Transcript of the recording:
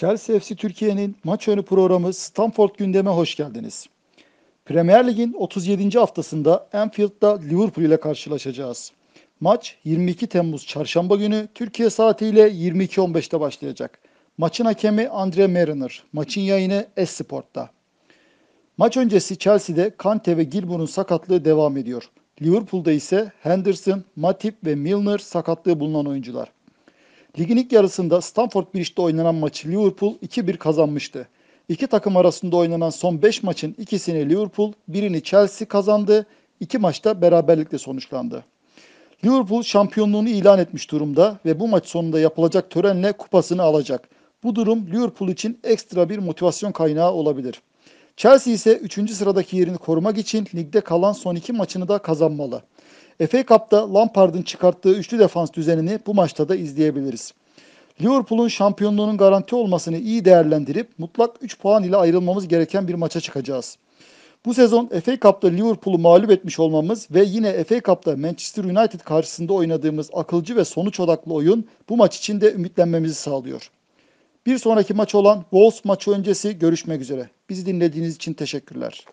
Chelsea FC Türkiye'nin maç önü programı Stamford gündeme hoş geldiniz. Premier Lig'in 37. haftasında Anfield'da Liverpool ile karşılaşacağız. Maç 22 Temmuz Çarşamba günü Türkiye saatiyle 22.15'te başlayacak. Maçın hakemi Andre Mariner, maçın yayını Esport'ta. Maç öncesi Chelsea'de Kante ve Gilmour'un sakatlığı devam ediyor. Liverpool'da ise Henderson, Matip ve Milner sakatlığı bulunan oyuncular. Ligin ilk yarısında Stamford Bridge'de oynanan maçı Liverpool 2-1 kazanmıştı. İki takım arasında oynanan son 5 maçın ikisini Liverpool, birini Chelsea kazandı. İki maçta beraberlikle sonuçlandı. Liverpool şampiyonluğunu ilan etmiş durumda ve bu maç sonunda yapılacak törenle kupasını alacak. Bu durum Liverpool için ekstra bir motivasyon kaynağı olabilir. Chelsea ise 3. sıradaki yerini korumak için ligde kalan son iki maçını da kazanmalı. FA Cup'ta Lampard'ın çıkarttığı üçlü defans düzenini bu maçta da izleyebiliriz. Liverpool'un şampiyonluğunun garanti olmasını iyi değerlendirip mutlak 3 puan ile ayrılmamız gereken bir maça çıkacağız. Bu sezon FA Cup'ta Liverpool'u mağlup etmiş olmamız ve yine FA Cup'ta Manchester United karşısında oynadığımız akılcı ve sonuç odaklı oyun bu maç için de ümitlenmemizi sağlıyor. Bir sonraki maç olan Wolves maçı öncesi görüşmek üzere. Bizi dinlediğiniz için teşekkürler.